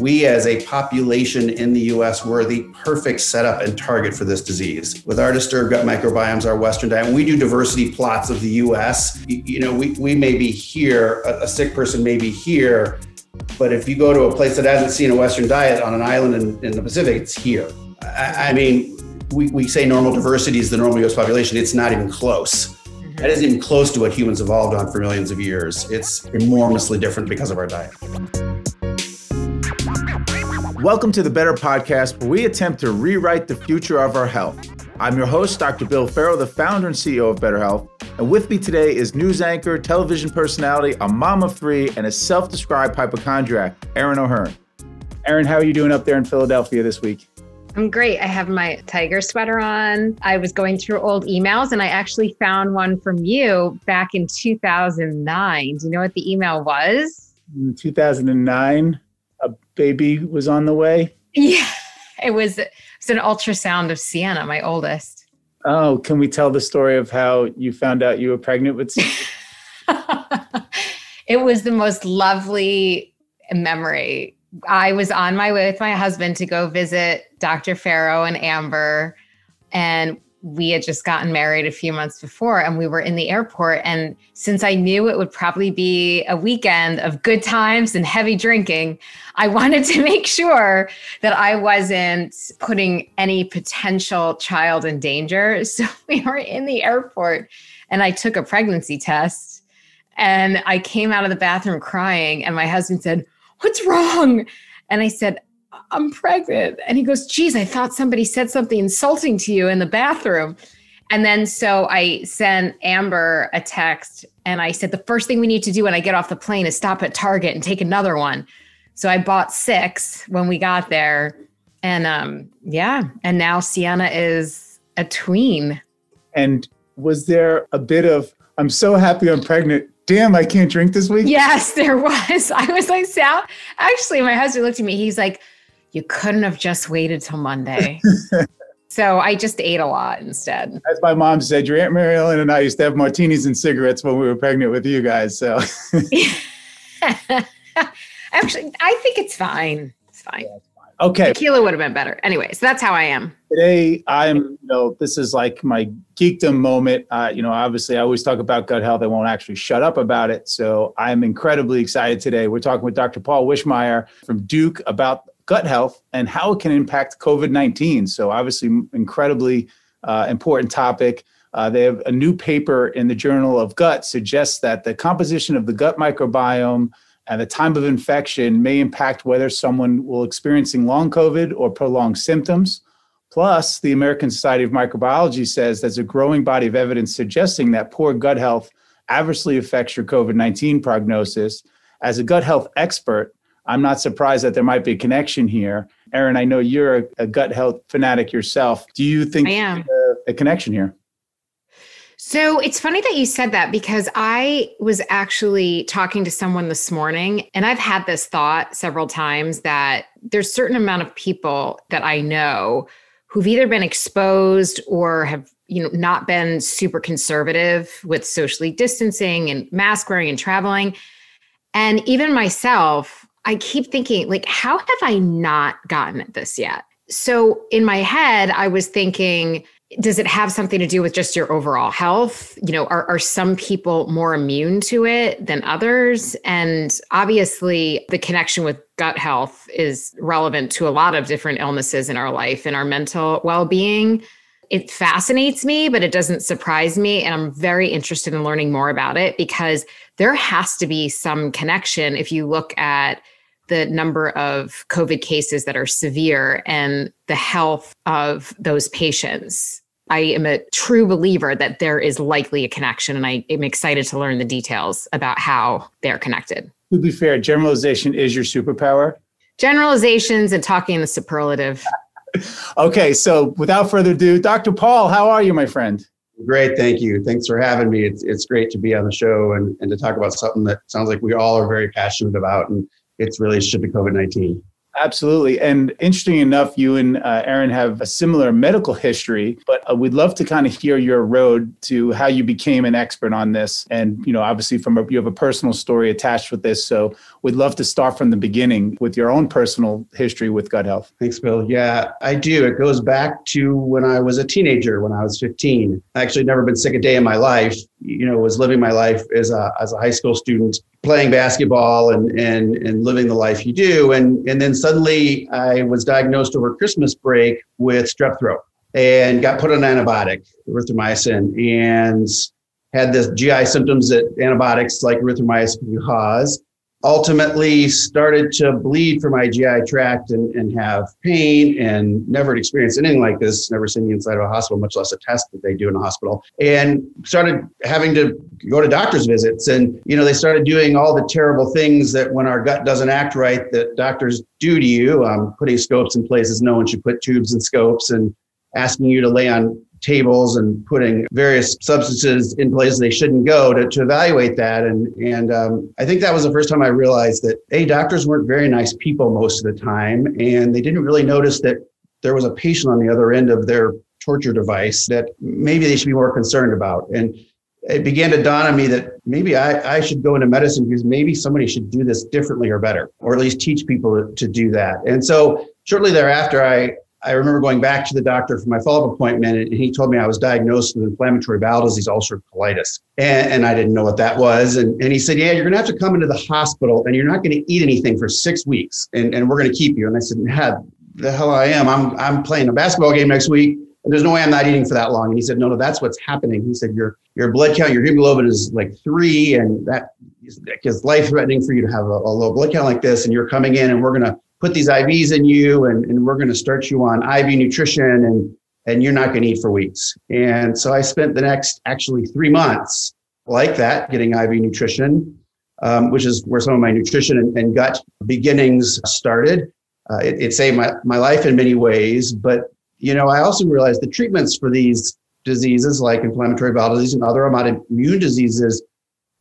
we as a population in the US were the perfect setup and target for this disease. With our disturbed gut microbiomes, our Western diet, we do diversity plots of the US. You know, we, we may be here, a, a sick person may be here, but if you go to a place that hasn't seen a Western diet on an island in, in the Pacific, it's here. I, I mean, we, we say normal diversity is the normal US population. It's not even close. That isn't even close to what humans evolved on for millions of years. It's enormously different because of our diet. Welcome to the Betr Podcast, where we attempt to rewrite the future of our health. I'm your host, Dr. Bill Ferro, the founder and CEO of BetrHealth. And with me today is news anchor, television personality, a mom of three, and a self described hypochondriac, Erin O'Hearn. Erin, how are you doing up there in Philadelphia this week? I'm great. I have my tiger sweater on. I was going through old emails and I actually found one from you back in 2009. Do you know what the email was? In 2009 a baby was on the way? Yeah, it was, it was an ultrasound of Sienna, my oldest. Oh, can we tell the story of how you found out you were pregnant with Sienna? it was the most lovely memory. I was on my way with my husband to go visit Dr. Ferro and Amber, and we had just gotten married a few months before and we were in the airport. And since I knew it would probably be a weekend of good times and heavy drinking, I wanted to make sure that I wasn't putting any potential child in danger. So we were in the airport and I took a pregnancy test and I came out of the bathroom crying. And my husband said, What's wrong? And I said, I'm pregnant. And he goes, geez, I thought somebody said something insulting to you in the bathroom. And then so I sent Amber a text and I said, the first thing we need to do when I get off the plane is stop at Target and take another one. So I bought six when we got there. And um, yeah, and now Sienna is a tween. And was there a bit of, I'm so happy I'm pregnant. Damn, I can't drink this week? Yes, there was. I was like, Sal, actually, my husband looked at me. He's like, you couldn't have just waited till Monday. so I just ate a lot instead. As my mom said, your Aunt Mary Ellen and I used to have martinis and cigarettes when we were pregnant with you guys. So actually, I think it's fine. It's fine. Yeah, Okay. Tequila would have been better. Anyway, so that's how I am. Today, I'm, you know, this is like my geekdom moment. Uh, you know, obviously, I always talk about gut health. I won't actually shut up about it. So I'm incredibly excited today. We're talking with Dr. Paul Wischmeyer from Duke about gut health and how it can impact COVID 19. So, obviously, incredibly uh, important topic. Uh, they have a new paper in the Journal of Gut suggests that the composition of the gut microbiome and the time of infection may impact whether someone will experiencing long COVID or prolonged symptoms. Plus, the American Society of Microbiology says there's a growing body of evidence suggesting that poor gut health adversely affects your COVID 19 prognosis. As a gut health expert, I'm not surprised that there might be a connection here. Erin, I know you're a, a gut health fanatic yourself. Do you think I am. A, a connection here? So it's funny that you said that because I was actually talking to someone this morning and I've had this thought several times that there's certain amount of people that I know who've either been exposed or have you know not been super conservative with socially distancing and mask wearing and traveling and even myself I keep thinking, like, how have I not gotten this yet? So in my head, I was thinking, does it have something to do with just your overall health? You know, are, are some people more immune to it than others? And obviously, the connection with gut health is relevant to a lot of different illnesses in our life and our mental well being. It fascinates me, but it doesn't surprise me. And I'm very interested in learning more about it because there has to be some connection if you look at the number of COVID cases that are severe and the health of those patients. I am a true believer that there is likely a connection, and I am excited to learn the details about how they're connected. To be fair, generalization is your superpower. Generalizations and talking in the superlative. okay, so without further ado, Dr. Paul, how are you, my friend? Great, thank you. Thanks for having me. It's, it's great to be on the show and, and to talk about something that sounds like we all are very passionate about. And its relationship to COVID 19? Absolutely. And interesting enough, you and uh, Erin have a similar medical history, but uh, we'd love to kind of hear your road to how you became an expert on this. And, you know, obviously from a, you have a personal story attached with this. So we'd love to start from the beginning with your own personal history with gut health. Thanks, Bill. Yeah, I do. It goes back to when I was a teenager, when I was 15. I actually never been sick a day in my life. You know, was living my life as a, as a high school student, playing basketball and, and, and living the life you do. And, and then suddenly I was diagnosed over Christmas break with strep throat and got put on an antibiotic, erythromycin, and had the GI symptoms that antibiotics like erythromycin cause ultimately started to bleed from my GI tract and, and have pain and never experienced anything like this, never seen the inside of a hospital, much less a test that they do in a hospital. And started having to go to doctor's visits. And, you know, they started doing all the terrible things that when our gut doesn't act right, that doctors do to you, um, putting scopes in places no one should put tubes and scopes and asking you to lay on tables and putting various substances in places they shouldn't go to, to evaluate that. And, and um, I think that was the first time I realized that, A, doctors weren't very nice people most of the time, and they didn't really notice that there was a patient on the other end of their torture device that maybe they should be more concerned about. And it began to dawn on me that maybe I, I should go into medicine because maybe somebody should do this differently or better, or at least teach people to do that. And so shortly thereafter, I, I remember going back to the doctor for my follow-up appointment, and he told me I was diagnosed with inflammatory bowel disease, ulcerative colitis, and, and I didn't know what that was. And, and he said, "Yeah, you're going to have to come into the hospital, and you're not going to eat anything for six weeks, and, and we're going to keep you." And I said, "Yeah, the hell I am. I'm I'm playing a basketball game next week, and there's no way I'm not eating for that long." And he said, "No, no, that's what's happening." He said, "Your your blood count, your hemoglobin is like three, and that is life threatening for you to have a, a low blood count like this, and you're coming in, and we're going to." Put these IVs in you and, and we're going to start you on IV nutrition and, and you're not going to eat for weeks. And so I spent the next actually three months like that, getting IV nutrition, um, which is where some of my nutrition and, and gut beginnings started. Uh, it, it saved my, my life in many ways, but you know, I also realized the treatments for these diseases like inflammatory bowel disease and other autoimmune diseases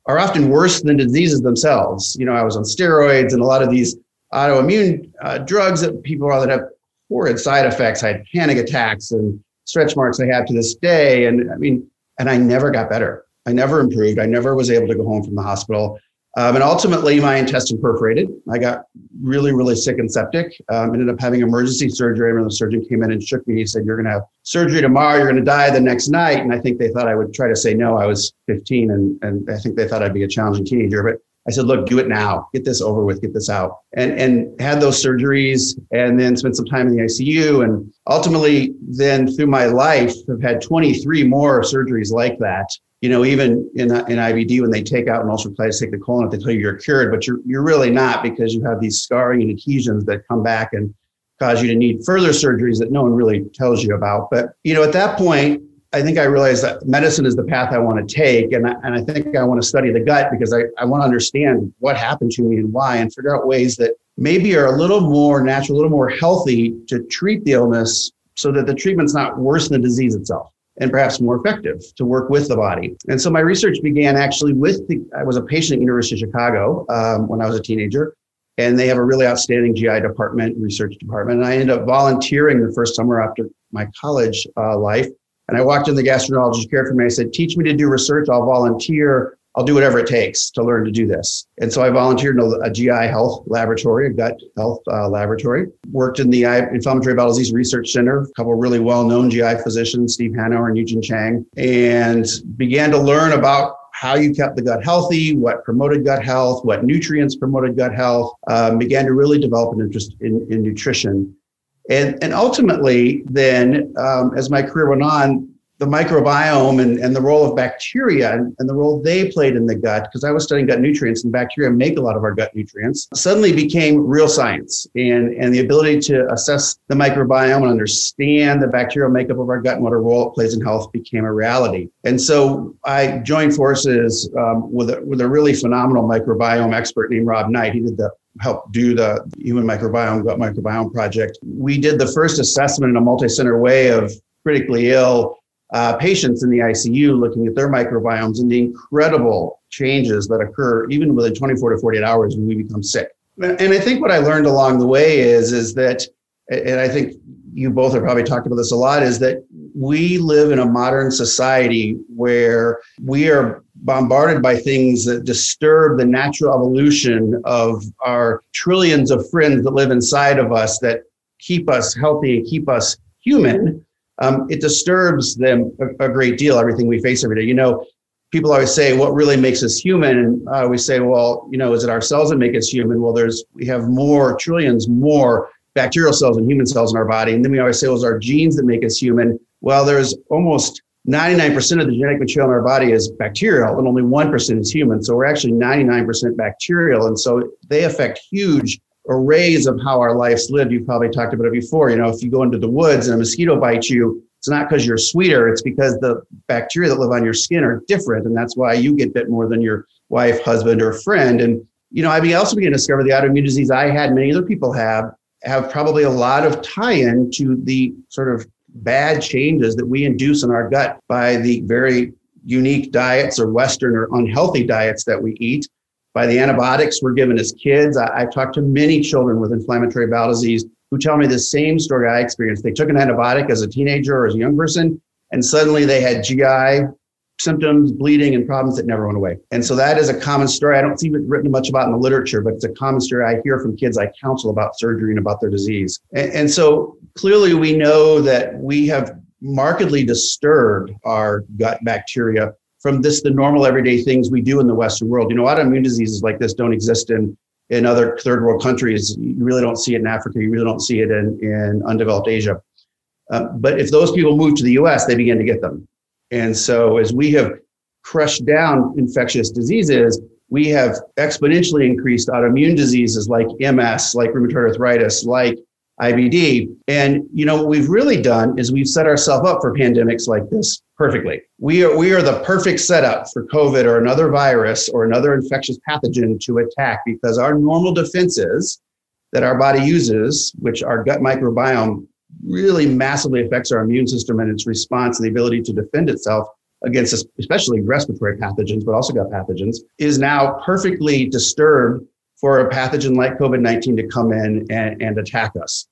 are often worse than diseases themselves. You know, I was on steroids and a lot of these autoimmune uh, drugs that people are that have horrid side effects. I had panic attacks and stretch marks I have to this day. And I mean, and I never got better. I never improved. I never was able to go home from the hospital. Um, and ultimately, my intestine perforated. I got really, really sick and septic. Um, ended up having emergency surgery. And the surgeon came in and shook me, he said, "You're going to have surgery tomorrow. You're going to die the next night." And I think they thought I would try to say no. I was 15, and and I think they thought I'd be a challenging teenager. But I said, look, do it now. Get this over with. Get this out. And and had those surgeries, and then spent some time in the ICU. And ultimately, then through my life, have had 23 more surgeries like that. You know, even in in IBD, when they take out an ulcerative colitis, take the colon, they tell you you're cured, but you're you're really not because you have these scarring and adhesions that come back and cause you to need further surgeries that no one really tells you about. But you know, at that point, I think I realized that medicine is the path I want to take. And I, and I think I want to study the gut because I, I want to understand what happened to me and why and figure out ways that maybe are a little more natural, a little more healthy to treat the illness so that the treatment's not worse than the disease itself and perhaps more effective to work with the body. And so my research began actually with the, I was a patient at University of Chicago um, when I was a teenager and they have a really outstanding GI department, research department. And I ended up volunteering the first summer after my college uh, life and I walked in the gastroenterologist who cared for me. I said, teach me to do research. I'll volunteer. I'll do whatever it takes to learn to do this. And so I volunteered in a GI health laboratory, a gut health uh, laboratory, worked in the Inflammatory Bowel Disease Research Center, a couple really well-known GI physicians, Steve Hanauer and Eugene Chang, and began to learn about how you kept the gut healthy, what promoted gut health, what nutrients promoted gut health, um, began to really develop an interest in, in nutrition. And, and ultimately, then, um, as my career went on, the microbiome and, and the role of bacteria and, and the role they played in the gut, because I was studying gut nutrients and bacteria make a lot of our gut nutrients, suddenly became real science. And, and the ability to assess the microbiome and understand the bacterial makeup of our gut and what a role it plays in health became a reality. And so I joined forces um, with, a, with a really phenomenal microbiome expert named Rob Knight. He did the helped do the human microbiome, gut microbiome project. We did the first assessment in a multi-center way of critically ill uh, patients in the ICU, looking at their microbiomes and the incredible changes that occur even within 24 to 48 hours when we become sick. And I think what I learned along the way is is that, and I think you both have probably talked about this a lot, is that we live in a modern society where we are bombarded by things that disturb the natural evolution of our trillions of friends that live inside of us that keep us healthy and keep us human. Um, it disturbs them a, a, great deal, everything we face every day. You know, people always say, what really makes us human? And I always say, well, you know, is it our cells that make us human? Well, there's, we have more, trillions more bacterial cells and human cells in our body. And then we always say, it's our genes that make us human. Well, there's almost 99% of the genetic material in our body is bacterial and only 1% is human. So we're actually 99% bacterial. And so they affect huge arrays of how our lives live. You've probably talked about it before. You know, if you go into the woods and a mosquito bites you, it's not because you're sweeter, it's because the bacteria that live on your skin are different. And that's why you get bit more than your wife, husband, or friend. And, you know, I also began to discover the autoimmune disease I had, many other people have, have probably a lot of tie in to the sort of bad changes that we induce in our gut by the very unique diets or Western or unhealthy diets that we eat, by the antibiotics we're given as kids. I, have talked to many children with inflammatory bowel disease who tell me the same story I experienced. They took an antibiotic as a teenager or as a young person, and suddenly they had GI symptoms, bleeding, and problems that never went away. And so that is a common story. I don't see it written much about in the literature, but it's a common story I hear from kids I counsel about surgery and about their disease. And, and so clearly we know that we have markedly disturbed our gut bacteria from this the normal everyday things we do in the western world you know autoimmune diseases like this don't exist in in other third world countries you really don't see it in africa you really don't see it in in undeveloped asia uh, but if those people move to the us they begin to get them and so as we have crushed down infectious diseases we have exponentially increased autoimmune diseases like ms like rheumatoid arthritis like IBD. And you know what we've really done is we've set ourselves up for pandemics like this perfectly. We are we are the perfect setup for COVID or another virus or another infectious pathogen to attack because our normal defenses that our body uses, which our gut microbiome really massively affects our immune system and its response and the ability to defend itself against especially respiratory pathogens, but also gut pathogens, is now perfectly disturbed for a pathogen like COVID-19 to come in and, and attack us.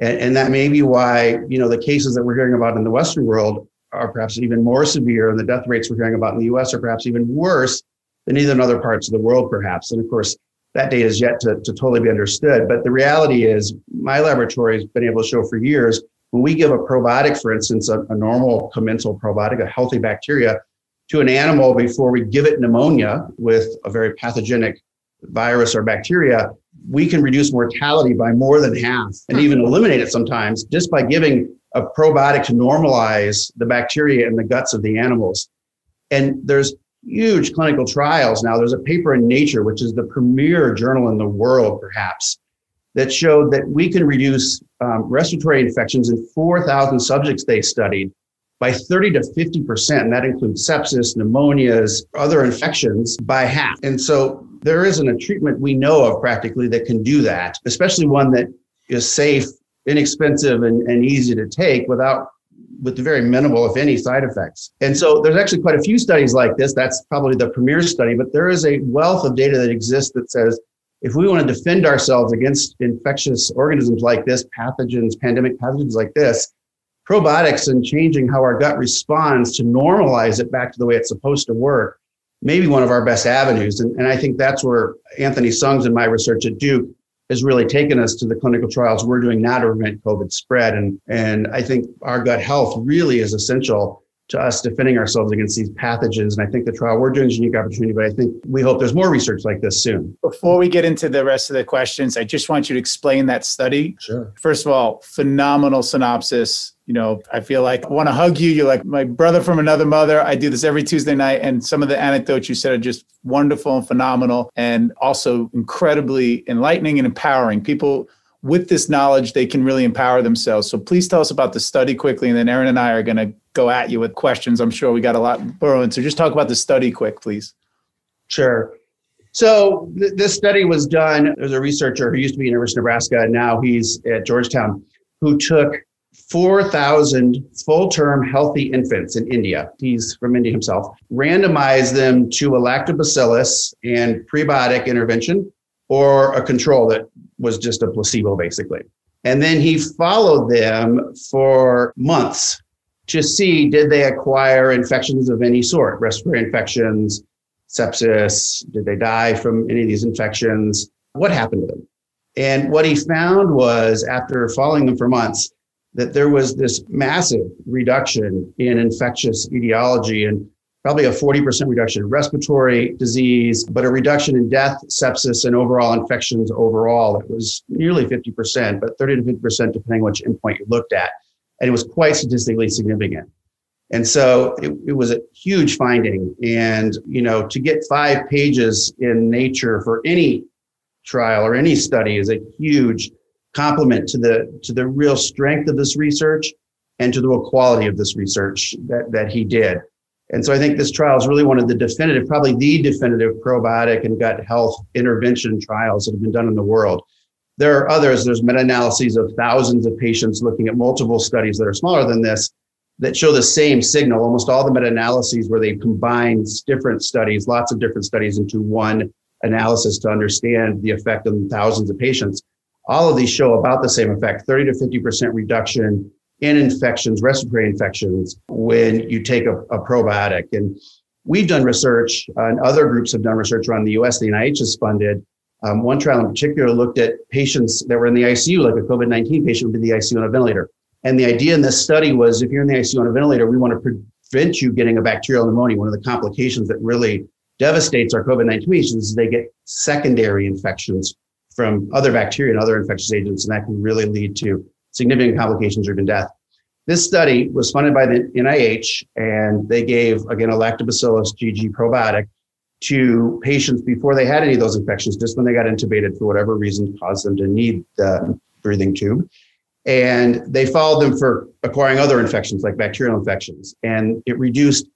And, and, that may be why, you know, the cases that we're hearing about in the Western world are perhaps even more severe and the death rates we're hearing about in the US are perhaps even worse than either in other parts of the world, perhaps. And of course, that data is yet to, to totally be understood. But the reality is my laboratory has been able to show for years when we give a probiotic, for instance, a, a normal commensal probiotic, a healthy bacteria, to an animal before we give it pneumonia with a very pathogenic virus or bacteria, we can reduce mortality by more than half and even eliminate it sometimes just by giving a probiotic to normalize the bacteria in the guts of the animals. And there's huge clinical trials now. There's a paper in Nature, which is the premier journal in the world, perhaps, that showed that we can reduce um, respiratory infections in 4,000 subjects they studied by 30 to 50%. And that includes sepsis, pneumonias, other infections by half. And so there isn't a treatment we know of practically that can do that, especially one that is safe, inexpensive, and, and easy to take without with very minimal, if any, side effects. And so there's actually quite a few studies like this. That's probably the premier study, but there is a wealth of data that exists that says if we want to defend ourselves against infectious organisms like this, pathogens, pandemic pathogens like this, probiotics and changing how our gut responds to normalize it back to the way it's supposed to work maybe one of our best avenues. And, and I think that's where Anthony Sungs and my research at Duke has really taken us to the clinical trials we're doing now to prevent COVID spread. And, and I think our gut health really is essential to us defending ourselves against these pathogens. And I think the trial we're doing is a unique opportunity, but I think we hope there's more research like this soon. Before we get into the rest of the questions, I just want you to explain that study. Sure. First of all, phenomenal synopsis. You know, I feel like I want to hug you. You're like my brother from another mother. I do this every Tuesday night. And some of the anecdotes you said are just wonderful and phenomenal and also incredibly enlightening and empowering. People with this knowledge, they can really empower themselves. So please tell us about the study quickly. And then Erin and I are going to go at you with questions. I'm sure we got a lot burrowing. So just talk about the study quick, please. Sure. So th- this study was done. There's a researcher who used to be at University of Nebraska, and now he's at Georgetown, who took 4,000 full-term healthy infants in India. He's from India himself. Randomized them to a lactobacillus and prebiotic intervention or a control that was just a placebo, basically. And then he followed them for months to see did they acquire infections of any sort, respiratory infections, sepsis, did they die from any of these infections? What happened to them? And what he found was after following them for months, that there was this massive reduction in infectious etiology and probably a 40% reduction in respiratory disease, but a reduction in death, sepsis, and overall infections overall. It was nearly 50%, but 30 to 50% depending which endpoint you looked at. And it was quite statistically significant. And so it, it was a huge finding. And, you know, to get five pages in Nature for any trial or any study is a huge compliment to the to the real strength of this research and to the real quality of this research that, that he did. And so I think this trial is really one of the definitive, probably the definitive probiotic and gut health intervention trials that have been done in the world. There are others, there's meta analyses of thousands of patients looking at multiple studies that are smaller than this that show the same signal. Almost all the meta analyses where they combine different studies, lots of different studies into one analysis to understand the effect on thousands of patients. All of these show about the same effect 30 to 50% reduction in infections, respiratory infections, when you take a, a probiotic. And we've done research, uh, and other groups have done research around the US, the NIH has funded. Um, one trial in particular looked at patients that were in the ICU, like a COVID 19 patient would be in the ICU on a ventilator. And the idea in this study was if you're in the ICU on a ventilator, we want to prevent you getting a bacterial pneumonia. One of the complications that really devastates our COVID 19 patients is they get secondary infections from other bacteria and other infectious agents, and that can really lead to significant complications or even death. This study was funded by the NIH, and they gave, again, a lactobacillus GG probiotic to patients before they had any of those infections, just when they got intubated for whatever reason caused them to need the breathing tube. And they followed them for acquiring other infections like bacterial infections. And it reduced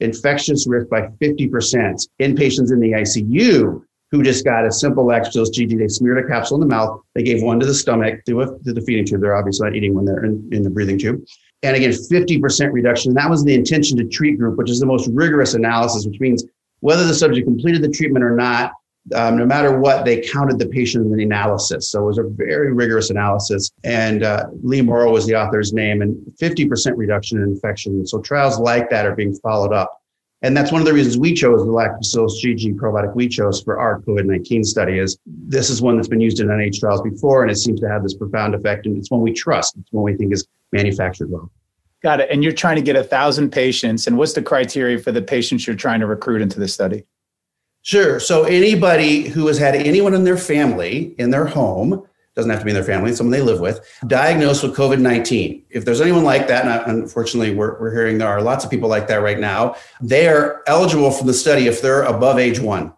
infectious risk by 50% in patients in the ICU who just got a simple lactobacillus GG. They smeared a capsule in the mouth. They gave one to the stomach, to, a, to the feeding tube. They're obviously not eating when they're in, in the breathing tube. And again, 50% reduction. And that was the intention to treat group, which is the most rigorous analysis, which means whether the subject completed the treatment or not, um, no matter what, they counted the patient in the analysis. So it was a very rigorous analysis. And uh, Lee Morrow was the author's name, and 50% reduction in infection. So trials like that are being followed up and that's one of the reasons we chose the lactobacillus GG probiotic we chose for our COVID-19 study is this is one that's been used in NIH trials before, and it seems to have this profound effect. And it's one we trust. It's one we think is manufactured well. Got it. And you're trying to get a thousand patients. And what's the criteria for the patients you're trying to recruit into the study? Sure. So anybody who has had anyone in their family in their home doesn't have to be in their family, someone they live with, diagnosed with COVID 19. If there's anyone like that, and unfortunately, we're, we're hearing there are lots of people like that right now, they are eligible for the study if they're above age one.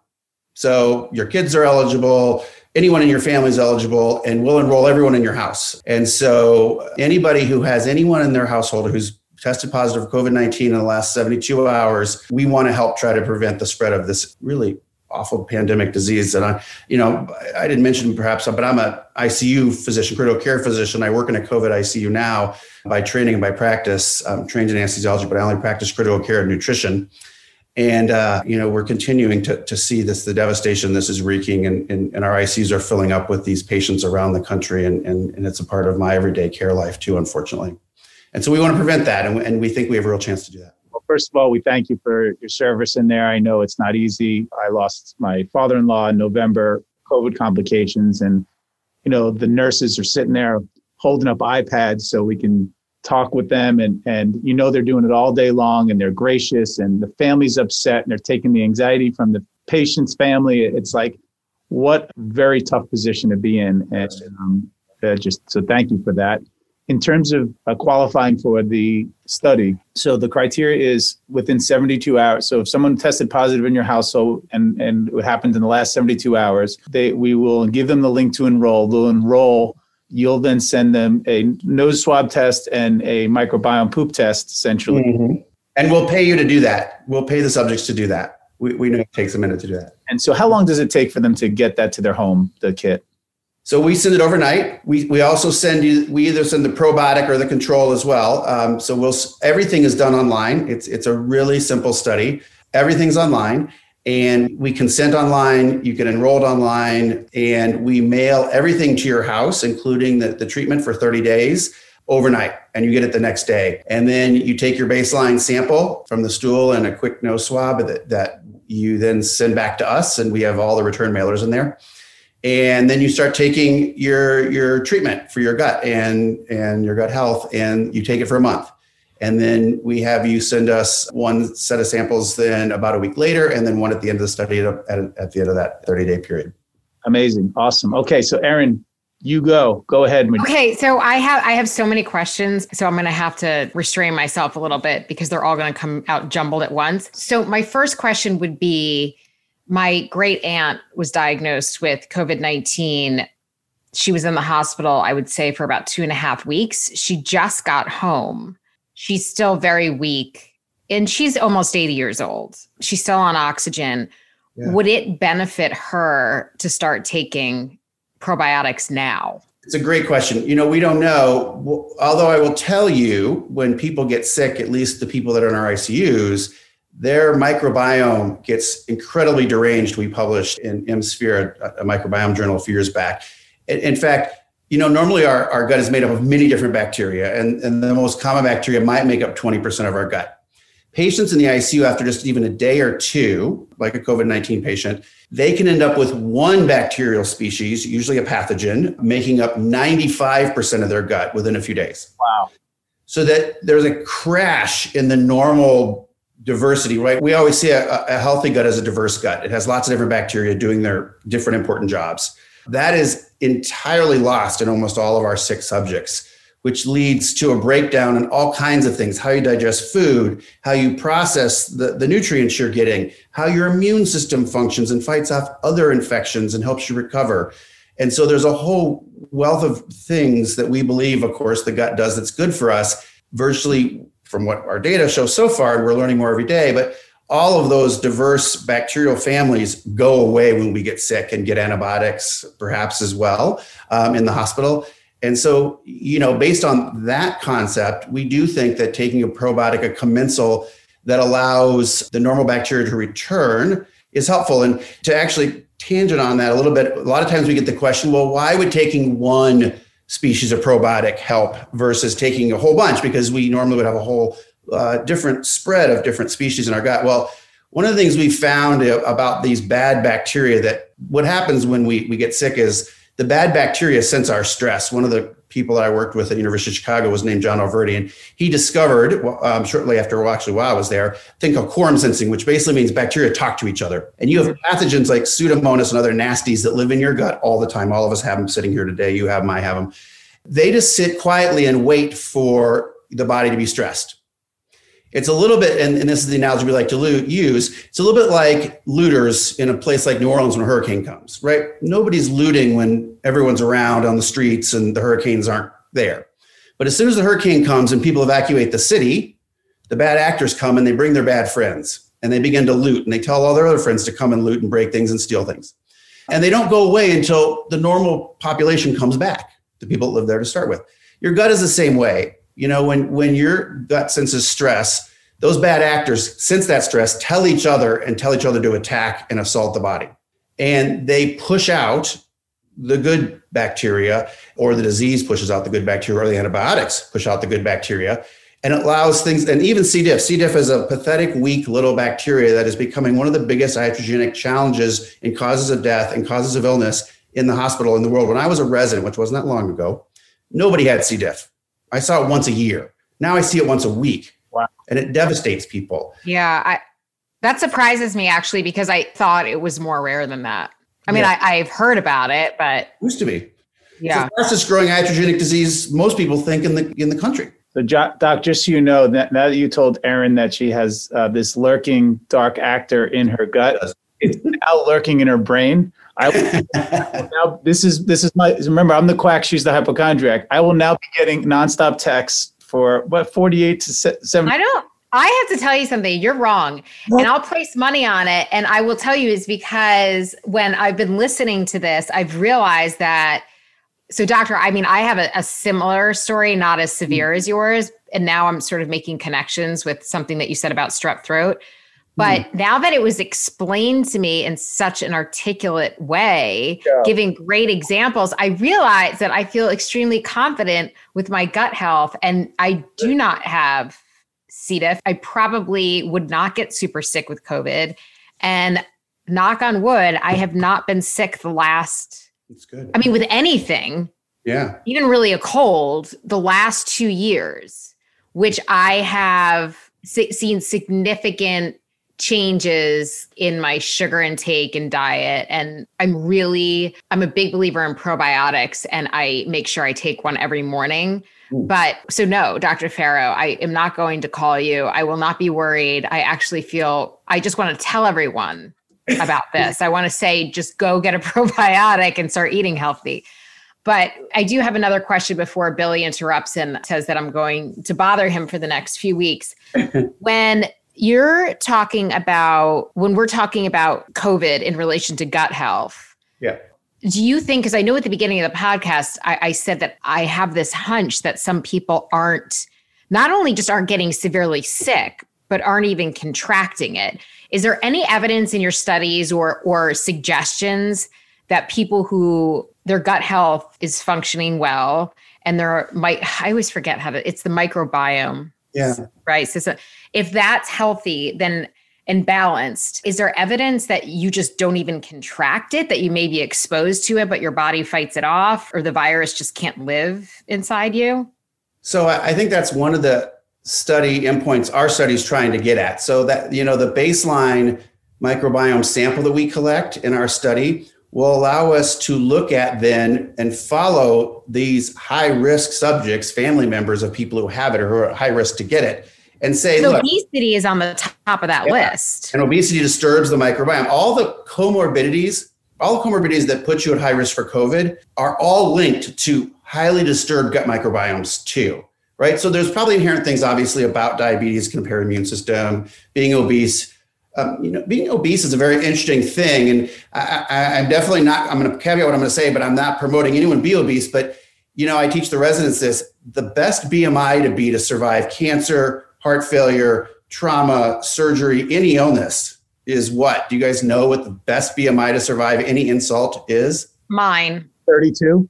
So your kids are eligible, anyone in your family is eligible, and we'll enroll everyone in your house. And so anybody who has anyone in their household who's tested positive for COVID 19 in the last 72 hours, we want to help try to prevent the spread of this really awful pandemic disease. And I, you know, I didn't mention perhaps, but I'm a ICU physician, critical care physician. I work in a COVID ICU now by training and by practice. I'm trained in anesthesiology, but I only practice critical care and nutrition. And, uh, you know, we're continuing to, to see this, the devastation this is wreaking and, and, and, our ICUs are filling up with these patients around the country. And, and, and it's a part of my everyday care life too, unfortunately. And so we want to prevent that. And, and we think we have a real chance to do that first of all, we thank you for your service in there. I know it's not easy. I lost my father in law in November, COVID complications, and you know the nurses are sitting there holding up iPads so we can talk with them and and you know they're doing it all day long and they're gracious and the family's upset and they're taking the anxiety from the patient's family it's like what very tough position to be in and um, uh, just so thank you for that in terms of uh, qualifying for the study, so the criteria is within 72 hours. So if someone tested positive in your household and, and it happened in the last 72 hours, they we will give them the link to enroll. They'll enroll. You'll then send them a nose swab test and a microbiome poop test, essentially. Mm-hmm. And we'll pay you to do that. We'll pay the subjects to do that. We, we know it takes a minute to do that. And so, how long does it take for them to get that to their home, the kit? So we send it overnight. We, we also send you, we either send the probiotic or the control as well. Um, so we'll, everything is done online. It's, it's a really simple study. Everything's online. And we consent online, you get enrolled online, and we mail everything to your house, including the, the treatment for 30 days overnight, and you get it the next day. And then you take your baseline sample from the stool and a quick nose swab that, that you then send back to us, and we have all the return mailers in there. And then you start taking your your treatment for your gut and and your gut health, and you take it for a month. And then we have you send us one set of samples then about a week later, and then one at the end of the study at, at, at the end of that 30 day period. Amazing. Awesome. Okay. So, erin you go. Go ahead. Okay, so I have I have so many questions, so I'm going to have to restrain myself a little bit because they're all going to come out jumbled at once. So my first question would be my great aunt was diagnosed with COVID 19. She was in the hospital, I would say, for about two and a half weeks. She just got home she's still very weak and she's almost 80 years old. She's still on oxygen. Yeah. Would it benefit her to start taking probiotics now? It's a great question. You know, we don't know. Although I will tell you, when people get sick, at least the people that are in our ICUs, their microbiome gets incredibly deranged. We published in MSphere, a, microbiome journal, a few years back. in fact, you know, normally our, our gut is made up of many different bacteria, and, and the most common bacteria might make up 20% of our gut. Patients in the ICU, after just even a day or two, like a COVID 19 patient, they can end up with one bacterial species, usually a pathogen, making up 95% of their gut within a few days. Wow. So that there's a crash in the normal diversity, right? We always see a, a healthy gut as a diverse gut. It has lots of different bacteria doing their different important jobs. That is entirely lost in almost all of our sick subjects, which leads to a breakdown in all kinds of things how you digest food, how you process the, the nutrients you're getting, how your immune system functions and fights off other infections and helps you recover. And so there's a whole wealth of things that we believe, of course, the gut does that's good for us. Virtually, from what our data shows so far, we're learning more every day, but all of those diverse bacterial families go away when we get sick and get antibiotics, perhaps as well, um, in the hospital. And so, you know, based on that concept, we do think that taking a probiotic, a commensal that allows the normal bacteria to return is helpful. And to actually tangent on that a little bit, a lot of times we get the question, well, why would taking one species of probiotic help versus taking a whole bunch? Because we normally would have a whole uh, different spread of different species in our gut. Well, one of the things we found about these bad bacteria that what happens when we, we get sick is the bad bacteria sense our stress. One of the people that I worked with at University of Chicago was named John Alverdy, and he discovered um, shortly after, well, actually while I was there, a thing called quorum sensing, which basically means bacteria talk to each other. And you have pathogens like Pseudomonas and other nasties that live in your gut all the time. All of us have them sitting here today. You have them, I have them. They just sit quietly and wait for the body to be stressed. It's a little bit, and, and, this is the analogy we like to use. It's a little bit like looters in a place like New Orleans when a hurricane comes, right? Nobody's looting when everyone's around on the streets and the hurricanes aren't there. But as soon as the hurricane comes and people evacuate the city, the bad actors come and they bring their bad friends and they begin to loot and they tell all their other friends to come and loot and break things and steal things. And they don't go away until the normal population comes back, the people that live there to start with. Your gut is the same way you know, when when your gut senses stress, those bad actors sense that stress, tell each other and tell each other to attack and assault the body. And they push out the good bacteria, or the disease pushes out the good bacteria, or the antibiotics push out the good bacteria. And it allows things, and even C. diff. C. diff is a pathetic, weak little bacteria that is becoming one of the biggest iatrogenic challenges and causes of death and causes of illness in the hospital in the world. When I was a resident, which wasn't that long ago, nobody had C. diff. I saw it once a year. Now I see it once a week. Wow. And it devastates people. Yeah. I, that surprises me actually because I thought it was more rare than that. I mean, yeah. I, have heard about it, but it used to be. Yeah. It's the fastest growing iatrogenic disease most people think in the in the country. So, Doc, just so you know, that now that you told Erin that she has uh, this lurking dark actor in her gut, it's now lurking in her brain. I will, now this is this is my remember I'm the quack she's the hypochondriac. I will now be getting nonstop texts for what 48 to 7 I don't I have to tell you something. You're wrong. And I'll place money on it and I will tell you is because when I've been listening to this I've realized that so doctor I mean I have a, a similar story not as severe mm-hmm. as yours and now I'm sort of making connections with something that you said about strep throat But mm. now that it was explained to me in such an articulate way, yeah. giving great examples, I realized that I feel extremely confident with my gut health. And I do not have C. diff. I probably would not get super sick with COVID. And knock on wood, I have not been sick the last. It's good. I mean, with anything. Yeah. Even really a cold the last two years, which I have seen significant changes in my sugar intake and diet. And i'm really i'm a big believer in probiotics and i make sure i take one every morning. Ooh. but so no dr ferro i am not going to call you. I will not be worried. I actually feel i just want to tell everyone about this. I want to say just go get a probiotic and start eating healthy. But I do have another question before Billy interrupts and says that I'm going to bother him for the next few weeks. when you're talking about when we're talking about COVID in relation to gut health. Yeah. Do you think, because I know at the beginning of the podcast, I, I said that I have this hunch that some people aren't, not only just aren't getting severely sick, but aren't even contracting it. Is there any evidence in your studies or or suggestions that people who their gut health is functioning well and there might I always forget how to it's the microbiome. Yeah. Right. So, so if that's healthy, then and balanced, is there evidence that you just don't even contract it, that you may be exposed to it, but your body fights it off, or the virus just can't live inside you? So I think that's one of the study endpoints our study is trying to get at. So that, you know, the baseline microbiome sample that we collect in our study will allow us to look at then and follow these high risk subjects, family members of people who have it or who are at high risk to get it and say, so look, obesity is on the top of that yeah, list. And obesity disturbs the microbiome. All the comorbidities, all the comorbidities that put you at high risk for COVID are all linked to highly disturbed gut microbiomes too. Right. So there's probably inherent things, obviously, about diabetes, compared immune system, being obese. Um, you know, being obese is a very interesting thing, and I, am definitely not. I'm going to caveat what I'm going to say, but I'm not promoting anyone be obese. But you know, I teach the residents this: the best BMI to be to survive cancer, heart failure, trauma, surgery, any illness is what? Do you guys know what the best BMI to survive any insult is? Mine. 32.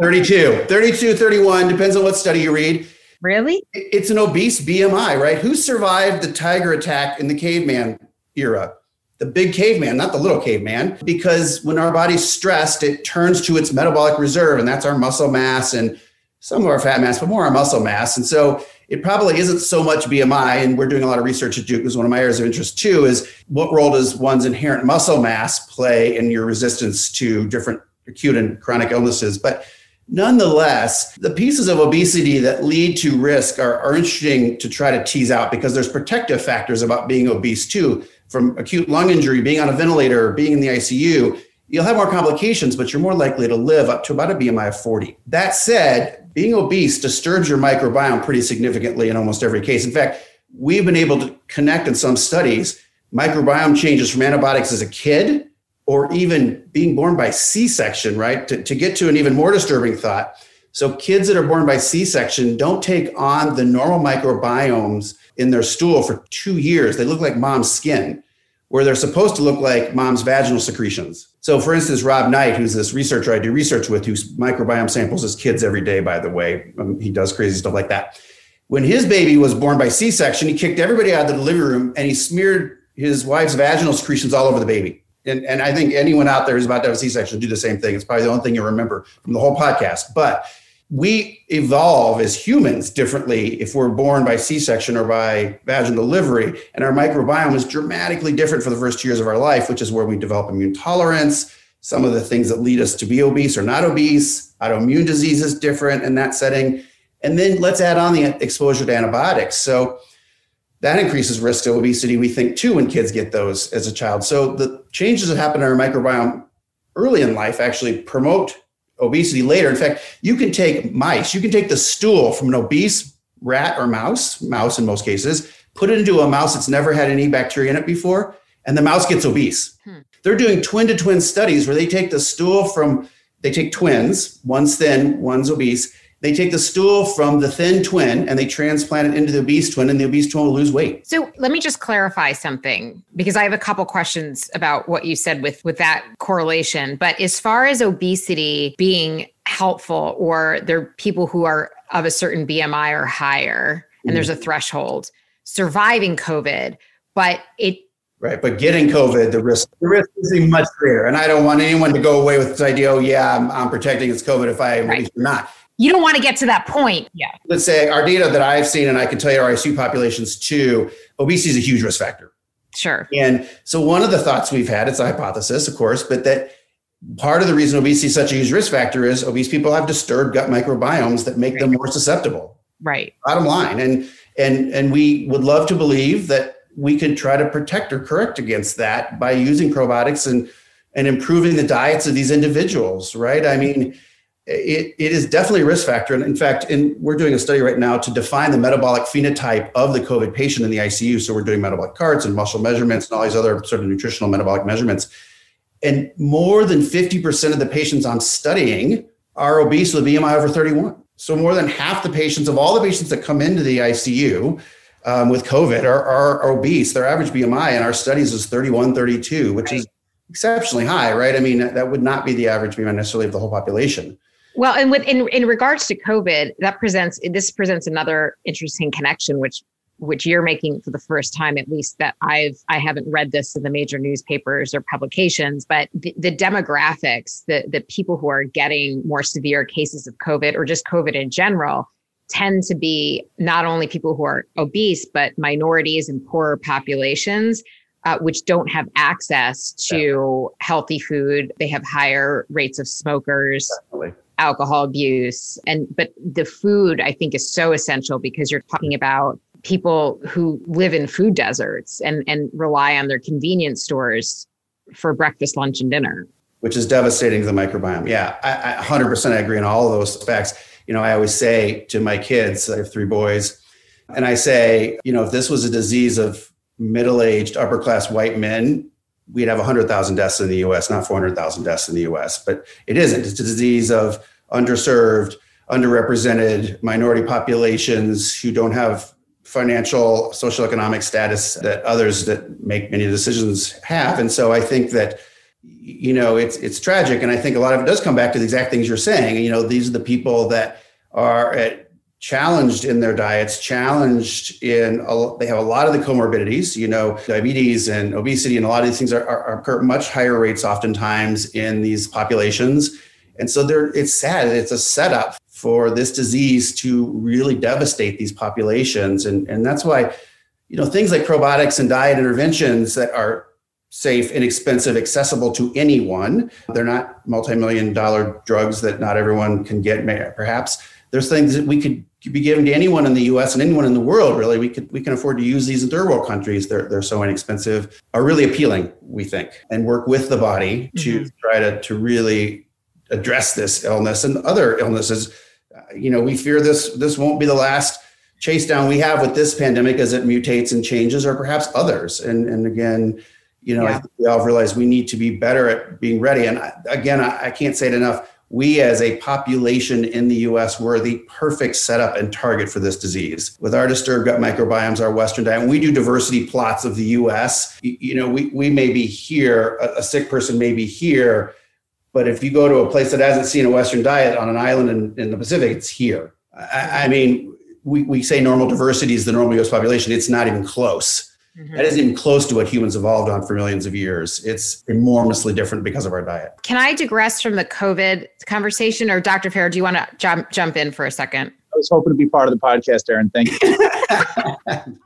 32, 32, 31, depends on what study you read. Really? It's an obese BMI, right? Who survived the tiger attack in the caveman era? The big caveman, not the little caveman, because when our body's stressed, it turns to its metabolic reserve, and that's our muscle mass and some of our fat mass, but more our muscle mass. And so it probably isn't so much BMI, and we're doing a lot of research at Duke because one of my areas of interest too is what role does one's inherent muscle mass play in your resistance to different acute and chronic illnesses. But nonetheless, the pieces of obesity that lead to risk are, are interesting to try to tease out because there's protective factors about being obese too, from acute lung injury, being on a ventilator, being in the ICU. You'll have more complications, but you're more likely to live up to about a BMI of 40. That said, being obese disturbs your microbiome pretty significantly in almost every case. In fact, we've been able to connect in some studies microbiome changes from antibiotics as a kid or even being born by C-section, right? To, to get to an even more disturbing thought. So kids that are born by C-section don't take on the normal microbiomes in their stool for two years. They look like mom's skin where they're supposed to look like mom's vaginal secretions. So, for instance, Rob Knight, who's this researcher I do research with, whose microbiome samples his kids every day, by the way, um, he does crazy stuff like that. When his baby was born by C section, he kicked everybody out of the delivery room and he smeared his wife's vaginal secretions all over the baby. And, and I think anyone out there who's about to have a C section do the same thing. It's probably the only thing you remember from the whole podcast. But we evolve as humans differently if we're born by c-section or by vaginal delivery and our microbiome is dramatically different for the first years of our life which is where we develop immune tolerance. Some of the things that lead us to be obese or not obese. Autoimmune disease is different in that setting. And then let's add on the exposure to antibiotics. So that increases risk to obesity we think too when kids get those as a child. So the changes that happen in our microbiome early in life actually promote obesity later. In fact, you can take mice, you can take the stool from an obese rat or mouse, mouse in most cases, put it into a mouse that's never had any bacteria in it before, and the mouse gets obese. Hmm. They're doing twin to twin studies where they take the stool from, they take twins, one's thin, one's obese, they take the stool from the thin twin and they transplant it into the obese twin, and the obese twin will lose weight. So let me just clarify something because I have a couple questions about what you said with with that correlation. But as far as obesity being helpful, or there are people who are of a certain BMI or higher, and mm-hmm. there's a threshold, surviving COVID, but it Right. But getting COVID, the risk the risk is much greater. And I don't want anyone to go away with this idea, oh yeah, I'm, I'm protecting against COVID if I am Right. not. You don't want to get to that point. Yeah. Let's say our data that I've seen, and I can tell you our ICU populations too, obesity is a huge risk factor. Sure. And so one of the thoughts we've had, it's a hypothesis, of course, but that part of the reason obesity is such a huge risk factor is obese people have disturbed gut microbiomes that make them more susceptible. Right. Bottom line. And and and we would love to believe that we could try to protect or correct against that by using probiotics and and improving the diets of these individuals, right? I mean, it, it is definitely a risk factor. And in fact, in, we're doing a study right now to define the metabolic phenotype of the COVID patient in the ICU. So we're doing metabolic carts and muscle measurements and all these other sort of nutritional metabolic measurements. And more than 50% of the patients I'm studying are obese with a BMI over 31. So more than half the patients of all the patients that come into the ICU um, with COVID are, are obese. Their average BMI in our studies is 31, 32, which is exceptionally high, right? I mean, that would not be the average BMI necessarily of the whole population. Well, and with in in regards to COVID, that presents this presents another interesting connection, which which you're making for the first time, at least that I've I haven't read this in the major newspapers or publications, but the, the demographics, the the people who are getting more severe cases of COVID or just COVID in general, tend to be not only people who are obese, but minorities and poorer populations. Uh, which don't have access to healthy food. They have higher rates of smokers, Definitely. Alcohol abuse and but the food i think is so essential because you're talking about people who live in food deserts and and rely on their convenience stores for breakfast lunch and dinner which is devastating to the microbiome. Yeah, I, I 100% I agree on all of those facts. You know, I always say to my kids, I have three boys, and I say, you know, if this was a disease of middle-aged, upper-class white men, we'd have 100,000 deaths in the U.S., not 400,000 deaths in the U.S. But it isn't. It's a disease of underserved, underrepresented minority populations who don't have financial, socioeconomic status that others that make many decisions have. And so I think that you know it's it's tragic. And i think a lot of it does come back to the exact things you're saying. You know these are the people that are at, challenged in their diets challenged in a, they have a lot of the comorbidities you know diabetes and obesity and a lot of these things are, are, are much higher rates oftentimes in these populations and so there it's sad it's a setup for this disease to really devastate these populations and and that's why you know things like probiotics and diet interventions that are safe, inexpensive, accessible to anyone. They're not multi-million dollar drugs that not everyone can get. Perhaps there's things that we could be given to anyone in the U.S. and anyone in the world. Really, we could we can afford to use these in third world countries. They're they're so inexpensive, are really appealing. We think, and work with the body to Mhm. try to to really address this illness and other illnesses. Uh, you know, we fear this this won't be the last chase down we have with this pandemic as it mutates and changes, or perhaps others. And and again you know, I think we all realize we need to be better at being ready. And I, again, I, I can't say it enough. We as a population in the US, we're the perfect setup and target for this disease. With our disturbed gut microbiomes, our Western diet, and we do diversity plots of the US, you, you know, we, we may be here, a, a sick person may be here, but if you go to a place that hasn't seen a Western diet on an island in, in the Pacific, it's here. I, I mean, we, we say normal diversity is the normal US population. It's not even close. Mhm. That isn't even close to what humans evolved on for millions of years. It's enormously different because of our diet. can i digress from the covid conversation or dr Ferro, do you want to jump jump in for a second I was hoping to be part of the podcast, Erin. Thank you.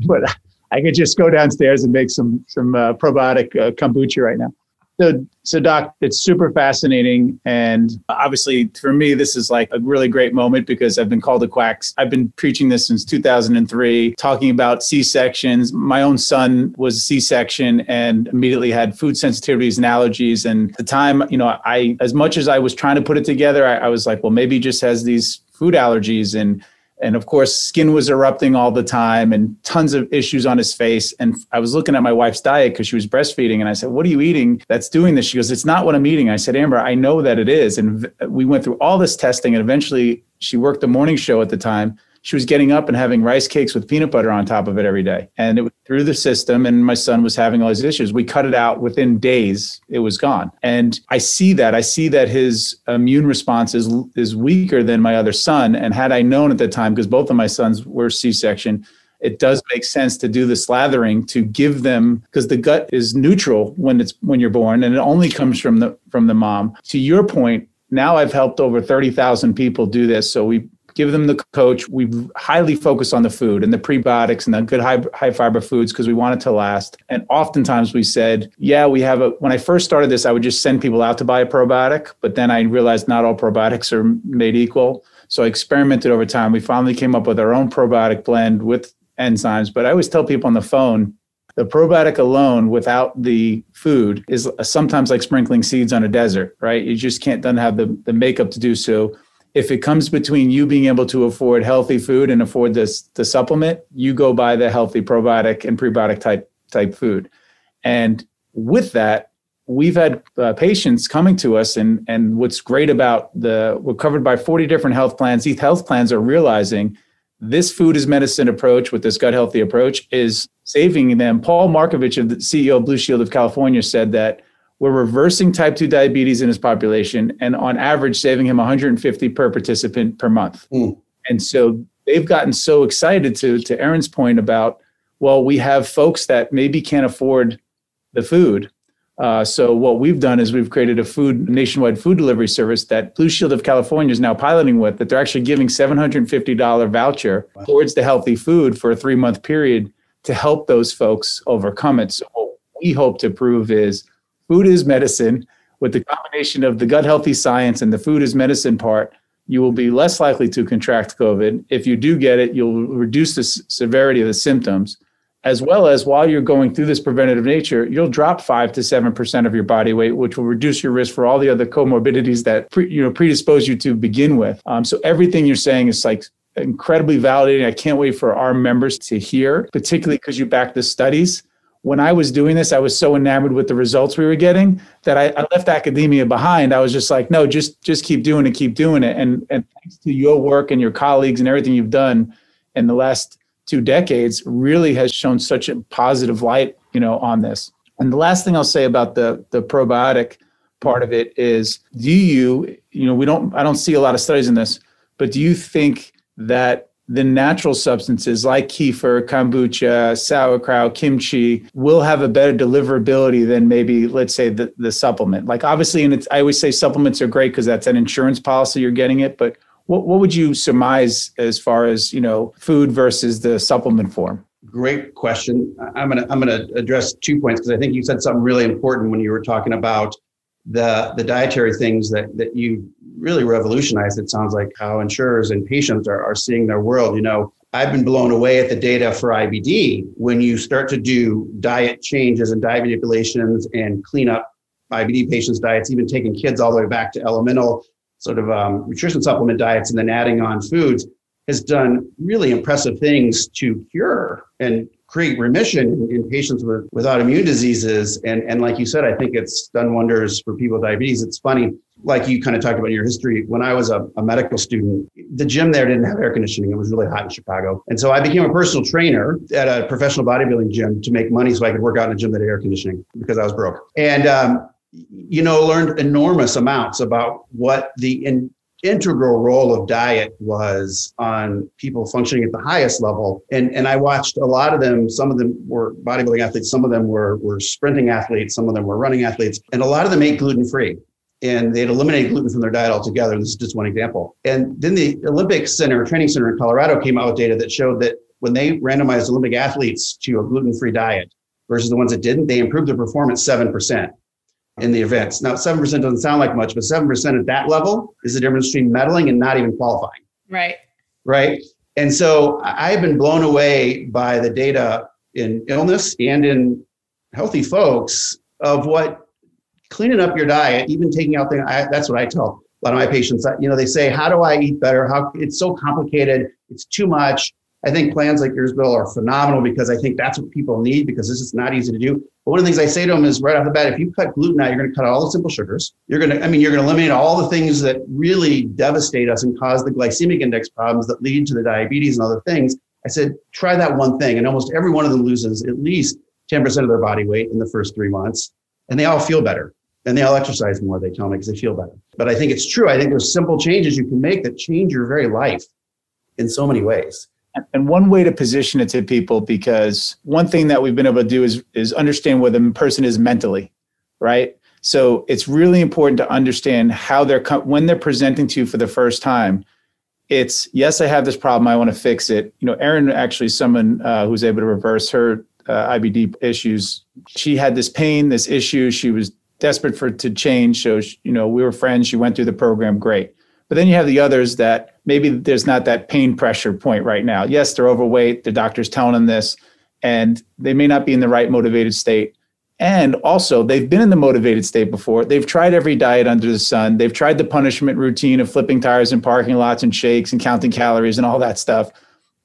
but I could just go downstairs and make some some uh, probiotic uh, kombucha right now. So, so Doc, it's super fascinating, and obviously for me, this is like a really great moment because I've been called a quack. I've been preaching this since 2003, talking about C sections. My own son was a C section and immediately had food sensitivities and allergies. And at the time, you know, I as much as I was trying to put it together, I, I was like, well, maybe he just has these food allergies and And of course, skin was erupting all the time and tons of issues on his face. And I was looking at my wife's diet because she was breastfeeding. And I said, What are you eating that's doing this? She goes, It's not what I'm eating. I said, Amber, I know that it is. And we went through all this testing. And eventually, she worked the morning show at the time she was getting up and having rice cakes with peanut butter on top of it every day. And it was through the system, and my son was having all these issues. We cut it out within days, it was gone. And I see that. I see that his immune response is, is weaker than my other son. And had I known at the time, because both of my sons were C section, it does make sense to do the slathering to give them because the gut is neutral when it's when you're born and it only comes from the from the mom to your point now i've helped over 30,000 people do this so we give them the coach. We highly focus on the food and the prebiotics and the good high, high fiber foods because we want it to last. And oftentimes we said, yeah, we have a, when I first started this, I would just send people out to buy a probiotic, but then I realized not all probiotics are made equal. So I experimented over time. We finally came up with our own probiotic blend with enzymes. But I always tell people on the phone, the probiotic alone without the food is sometimes like sprinkling seeds on a desert, right? You just can't, doesn't have the, the makeup to do so if it comes between you being able to afford healthy food and afford this the supplement, you go buy the healthy probiotic and prebiotic type type food. And with that, we've had uh, patients coming to us and and what's great about the we're covered by 40 different health plans. These health plans are realizing this food is medicine approach with this gut healthy approach is saving them. Paul Markovich, of the CEO of Blue Shield of California, said that we're reversing type 2 diabetes in his population and on average saving him 150 per participant per month. Mm. And so they've gotten so excited to to Erin's point about well we have folks that maybe can't afford the food. Uh, so what we've done is we've created a food nationwide food delivery service that Blue Shield of California is now piloting with that they're actually giving $750 voucher wow. towards the healthy food for a three month period to help those folks overcome it. So what we hope to prove is food is medicine. With the combination of the gut healthy science and the food is medicine part, you will be less likely to contract COVID. If you do get it, you'll reduce the s- severity of the symptoms, as well as while you're going through this preventative nature, you'll drop five to seven percent of your body weight, which will reduce your risk for all the other comorbidities that pre, you know predispose you to begin with. Um, so everything you're saying is like incredibly validating. I can't wait for our members to hear, particularly because you back the studies when I was doing this, I was so enamored with the results we were getting that I, I, left academia behind. I was just like, no, just just keep doing it, keep doing it. And and thanks to your work and your colleagues and everything you've done in the last two decades, really has shown such a positive light, you know, on this. And the last thing I'll say about the the probiotic part of it is, do you, you know, we don't, I don't see a lot of studies in this, but do you think that the natural substances like kefir, kombucha, sauerkraut, kimchi will have a better deliverability than maybe, let's say, the, the supplement. Like obviously, and it's I always say supplements are great because that's an insurance policy you're getting it. But what what would you surmise as far as you know food versus the supplement form? Great question. I'm gonna I'm gonna address two points because I think you said something really important when you were talking about the the dietary things that that you really revolutionized it sounds like how insurers and patients are, are seeing their world you know i've been blown away at the data for ibd when you start to do diet changes and diet manipulations and clean up ibd patients diets even taking kids all the way back to elemental sort of um, nutrition supplement diets and then adding on foods has done really impressive things to cure and create remission in, patients with, with autoimmune diseases. And, and like you said, I think it's done wonders for people with diabetes. It's funny, like you kind of talked about in your history, when I was a, a medical student, the gym there didn't have air conditioning. It was really hot in Chicago. And so I became a personal trainer at a professional bodybuilding gym to make money so I could work out in a gym that had air conditioning because I was broke. And, um, you know, learned enormous amounts about what the in, integral role of diet was on people functioning at the highest level. And, and I watched a lot of them. Some of them were bodybuilding athletes. Some of them were, were sprinting athletes. Some of them were running athletes. And a lot of them ate gluten free. And they had eliminated gluten from their diet altogether. This is just one example. And then the Olympic Center, Training Center in Colorado came out with data that showed that when they randomized Olympic athletes to a gluten free diet versus the ones that didn't, they improved their performance 7% in the events. Now, 7% doesn't sound like much, but 7% at that level is the difference between medaling and not even qualifying. Right. Right. And so I've been blown away by the data in illness and in healthy folks of what cleaning up your diet, even taking out things, that's what I tell A lot of my patients, you know, they say, "How do I eat better? How it's so complicated. It's too much." I think plans like yours, Bill, are phenomenal because I think that's what people need because this is not easy to do. But one of the things I say to them is right off the bat, if you cut gluten out, you're going to cut all the simple sugars. You're going to, I mean, you're going to eliminate all the things that really devastate us and cause the glycemic index problems that lead to the diabetes and other things. I said, try that one thing. And almost every one of them loses at least 10% of their body weight in the first three months. And they all feel better. And they all exercise more, they tell me, because they feel better. But I think it's true. I think there's simple changes you can make that change your very life in so many ways. And one way to position it to people, because one thing that we've been able to do is is understand where the person is mentally, right? So it's really important to understand how they're when they're presenting to you for the first time. It's yes, I have this problem. I want to fix it. You know, Erin actually, someone uh, who's able to reverse her uh, IBD issues. She had this pain, this issue. She was desperate for to change. So you know, we were friends. She went through the program, great. But then you have the others that maybe there's not that pain pressure point right now. Yes, they're overweight. The doctor's telling them this, and they may not be in the right motivated state. And also, they've been in the motivated state before. They've tried every diet under the sun. They've tried the punishment routine of flipping tires in parking lots and shakes and counting calories and all that stuff.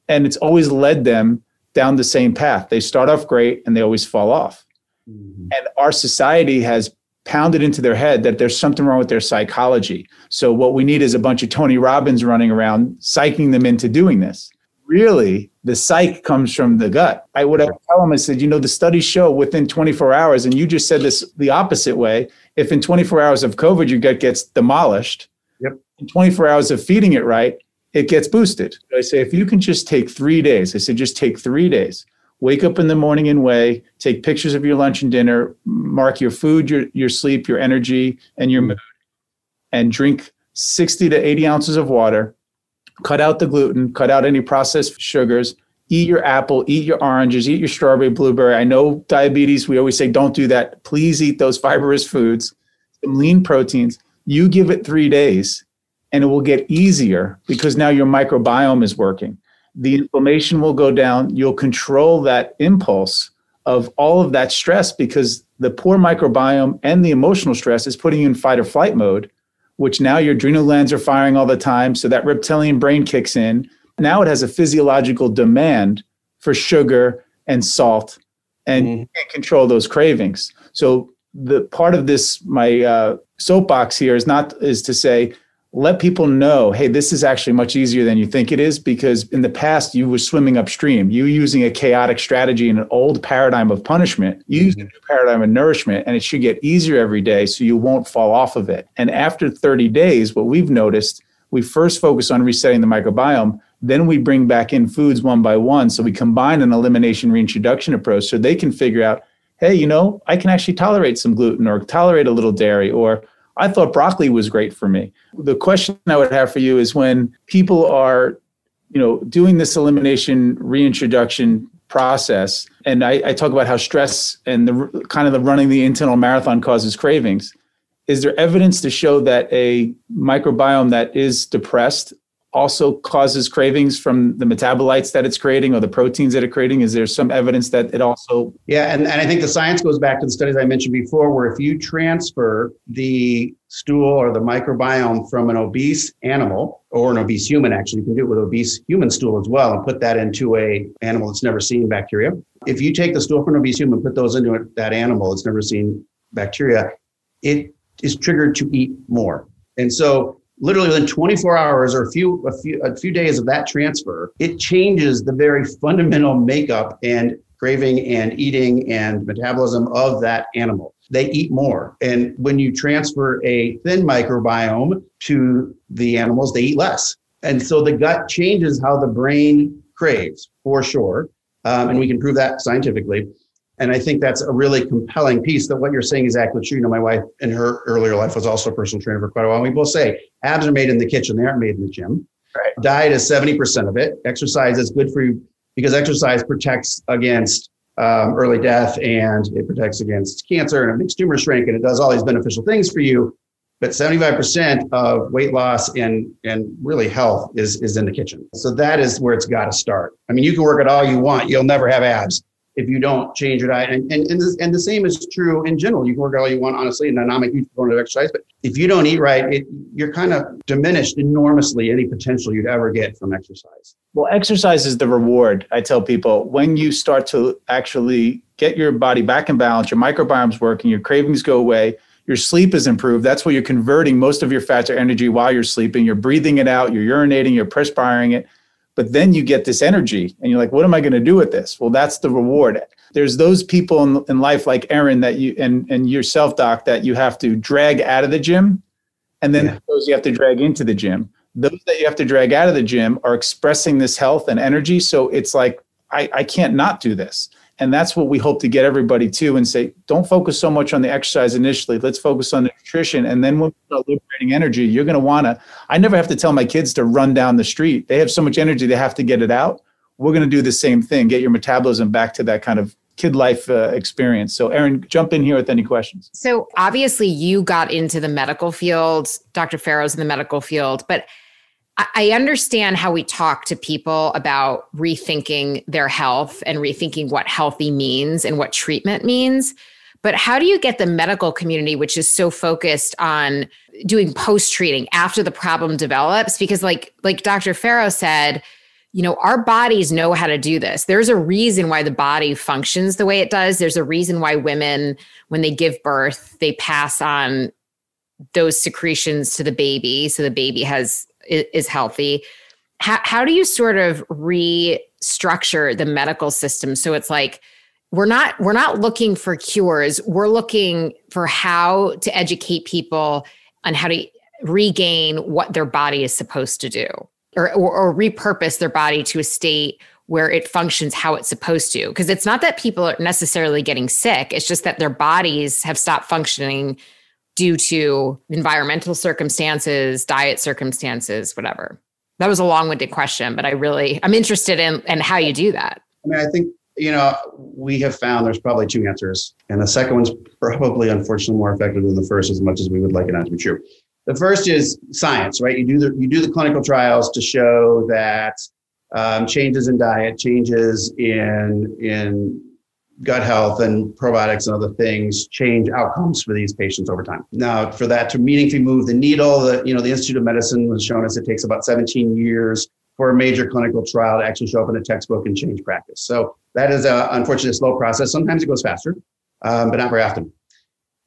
And it's always led them down the same path. They start off great and they always fall off. Mm-hmm. And our society has pounded into their head that there's something wrong with their psychology. So what we need is a bunch of Tony Robbins running around psyching them into doing this. Really, the psych comes from the gut. I would have tell them, I said, you know, the studies show within 24 hours, and you just said this the opposite way. If in 24 hours of COVID your gut gets demolished, yep. in 24 hours of feeding it right, it gets boosted. I say, if you can just take three days, I said, just take three days wake up in the morning and weigh, take pictures of your lunch and dinner, mark your food, your, your sleep, your energy, and your mood, and drink 60 to 80 ounces of water. Cut out the gluten, cut out any processed sugars. Eat your apple, eat your oranges, eat your strawberry, blueberry. I know diabetes, we always say don't do that. Please eat those fibrous foods, some lean proteins. You give it three days and it will get easier because now your microbiome is working the inflammation will go down. You'll control that impulse of all of that stress because the poor microbiome and the emotional stress is putting you in fight or flight mode, which now your adrenal glands are firing all the time. So that reptilian brain kicks in. Now it has a physiological demand for sugar and salt and mm-hmm. can't control those cravings. So the part of this, my uh, soapbox here is not is to say let people know, hey, this is actually much easier than you think it is because in the past you were swimming upstream. You using a chaotic strategy in an old paradigm of punishment. You mm-hmm. use a new paradigm of nourishment, and it should get easier every day so you won't fall off of it. And after 30 days, what we've noticed, we first focus on resetting the microbiome. Then we bring back in foods one by one. So we combine an elimination reintroduction approach so they can figure out, hey, you know, I can actually tolerate some gluten or tolerate a little dairy or I thought broccoli was great for me. The question I would have for you is when people are, you know, doing this elimination reintroduction process, and I, I talk about how stress and the kind of the running the internal marathon causes cravings. Is there evidence to show that a microbiome that is depressed also causes cravings from the metabolites that it's creating or the proteins that it's creating? Is there some evidence that it also? Yeah, and, and I think the science goes back to the studies I mentioned before, where if you transfer the stool or the microbiome from an obese animal or an obese human, actually, you can do it with obese human stool as well, and put that into a animal that's never seen bacteria. If you take the stool from an obese human, put those into that animal that's never seen bacteria, it is triggered to eat more. And so literally within 24 hours or a few a few a few days of that transfer it changes the very fundamental makeup and craving and eating and metabolism of that animal. They eat more. And when you transfer a thin microbiome to the animals they eat less. And so the gut changes how the brain craves for sure. Um, and we can prove that scientifically and I think that's a really compelling piece that what you're saying is actually true. You know, my wife in her earlier life was also a personal trainer for quite a while. And we both say abs are made in the kitchen, they aren't made in the gym. Right. Diet is 70% of it. Exercise is good for you because exercise protects against um, early death and it protects against cancer and it makes tumors shrink and it does all these beneficial things for you. But 75% of weight loss and, and really health is, is in the kitchen. So that is where it's got to start. I mean, you can work it all you want. You'll never have abs if you don't change your diet. And, and, and, this, and the same is true in general. You can work out all you want, honestly, and I'm a huge proponent of exercise, but if you don't eat right, it, you're kind of diminished enormously any potential you'd ever get from exercise. Well, exercise is the reward. I tell people when you start to actually get your body back in balance, your microbiome's working, your cravings go away, your sleep is improved. That's where you're converting most of your fats or energy while you're sleeping. You're breathing it out, you're urinating, you're perspiring it but then you get this energy and you're like what am i going to do with this? Well that's the reward. There's those people in, in life like erin that you and and yourself doc that you have to drag out of the gym and then yeah. those you have to drag into the gym. Those that you have to drag out of the gym are expressing this health and energy so it's like i, I can't not do this and that's what we hope to get everybody to and say, don't focus so much on the exercise initially. Let's focus on the nutrition. And then when we start liberating energy, you're going to want to. I never have to tell my kids to run down the street. They have so much energy, they have to get it out. We're going to do the same thing, get your metabolism back to that kind of kid life uh, experience. So, erin jump in here with any questions. So, obviously, you got into the medical field. Dr. Ferro's in the medical field, but I understand how we talk to people about rethinking their health and rethinking what healthy means and what treatment means. But how do you get the medical community, which is so focused on doing post treating after the problem develops? Because, like, like Dr. Ferro said, you know, our bodies know how to do this. There's a reason why the body functions the way it does. There's a reason why women, when they give birth, they pass on those secretions to the baby. So the baby has is healthy. How, how do you sort of restructure the medical system? So it's like we're not we're not looking for cures. We're looking for how to educate people on how to regain what their body is supposed to do or, or, or repurpose their body to a state where it functions how it's supposed to. Because it's not that people are necessarily getting sick. It's just that their bodies have stopped functioning due to environmental circumstances, diet circumstances, whatever? That was a long-winded question, but I really I'm interested in in how you do that. I mean, I think you know we have found there's probably two answers, and the second one's probably unfortunately more effective than the first, as much as we would like it not to be true. The first is science, right? You do the you do the clinical trials to show that um, changes in diet, changes in in gut health and probiotics and other things change outcomes for these patients over time. Now, for that to meaningfully move the needle, the you know the Institute of Medicine has shown us it takes about 17 years for a major clinical trial to actually show up in a textbook and change practice. So that is a unfortunately slow process. Sometimes it goes faster, um, but not very often.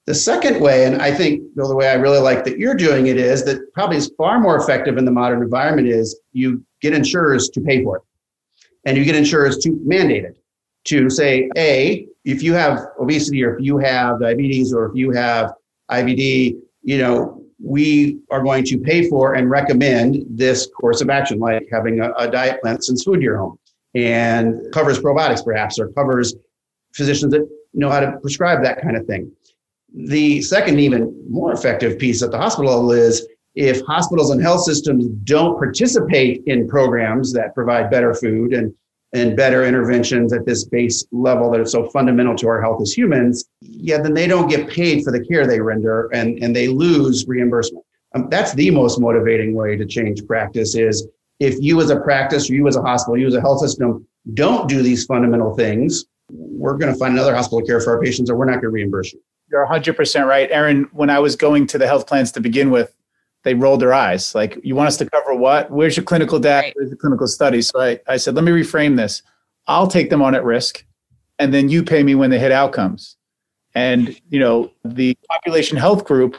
The second way, and I think you know, the way I really like that you're doing it is that probably is far more effective in the modern environment is you get insurers to pay for it, and you get insurers to mandate it to say, A, if you have obesity or if you have diabetes or if you have IBD, you know, we are going to pay for and recommend this course of action, like having a, a diet plan sends food to your home and covers probiotics perhaps or covers physicians that know how to prescribe that kind of thing. The second, even more effective piece at the hospital level is if hospitals and health systems don't participate in programs that provide better food and and better interventions at this base level that are so fundamental to our health as humans, yeah, then they don't get paid for the care they render and, and they lose reimbursement. Um, that's the most motivating way to change practice is if you as a practice you as a hospital, you as a health system don't do these fundamental things, we're going to find another hospital care for our patients or we're not going to reimburse you. You're 100% right. Erin, when I was going to the health plans to begin with, they rolled their eyes. Like, you want us to cover what? Where's your clinical data? Right. Where's the clinical study? So I, I said, let me reframe this. I'll take them on at risk, and then you pay me when they hit outcomes. And you know, the population health group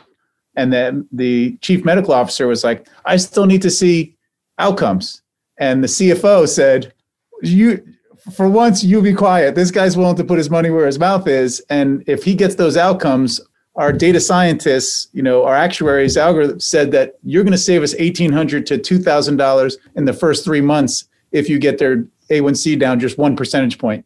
and then the chief medical officer was like, I still need to see outcomes. And the CFO said, You for once you be quiet. This guy's willing to put his money where his mouth is. And if he gets those outcomes, our data scientists, you know, our actuaries algorithm said that you're going to save us 1,800 to $2,000 in the first three months if you get their A1C down just one percentage point.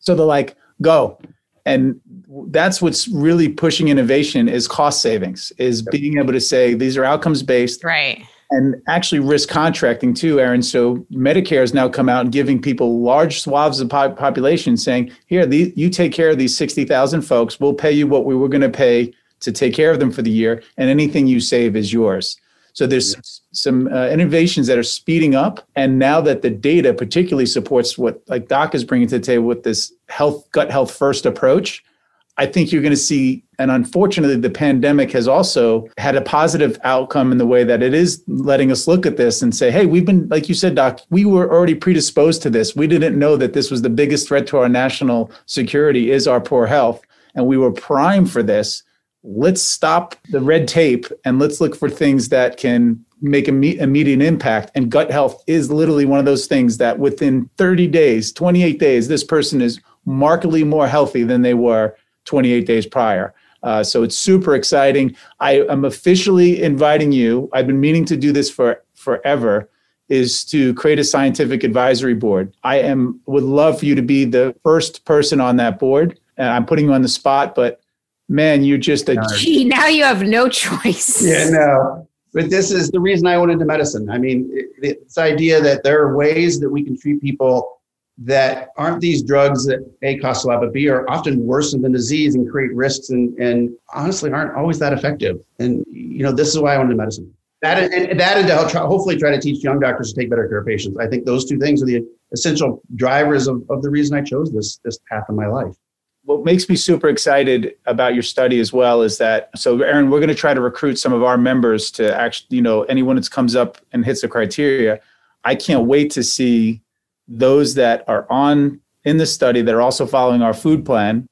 So they're like, go. And that's what's really pushing innovation is cost savings, is being able to say these are outcomes based. Right and actually risk contracting too, Erin. So Medicare has now come out and giving people large swaths of population saying, here, the, you take care of these 60,000 folks. We'll pay you what we were going to pay to take care of them for the year. And anything you save is yours. So there's some uh, innovations that are speeding up, and now that the data particularly supports what like Doc is bringing to the table with this health gut health first approach, I think you're going to see, and unfortunately, the pandemic has also had a positive outcome in the way that it is letting us look at this and say, hey, we've been, like you said, Doc, we were already predisposed to this. We didn't know that this was the biggest threat to our national security is our poor health, and we were primed for this let's stop the red tape and let's look for things that can make a immediate impact. And gut health is literally one of those things that within 30 days, 28 days, this person is markedly more healthy than they were 28 days prior. Uh, so it's super exciting. I am officially inviting you. I've been meaning to do this for forever. Is to create a scientific advisory board. I am would love for you to be the first person on that board. And I'm putting you on the spot, but man, you're just a gee. Now you have no choice. Yeah, no. But this is the reason I went into medicine. I mean, this idea that there are ways that we can treat people that aren't these drugs that A cost a lot, but B are often worsen the disease and create risks and, and honestly aren't always that effective. And you know, this is why I went into medicine. That and, that and to help try, hopefully try to teach young doctors to take better care of patients. I think those two things are the essential drivers of, of the reason I chose this this path in my life what makes me super excited about your study as well is that so erin we're going to try to recruit some of our members to actually you know anyone that comes up and hits the criteria i can't wait to see those that are on in the study that are also following our food plan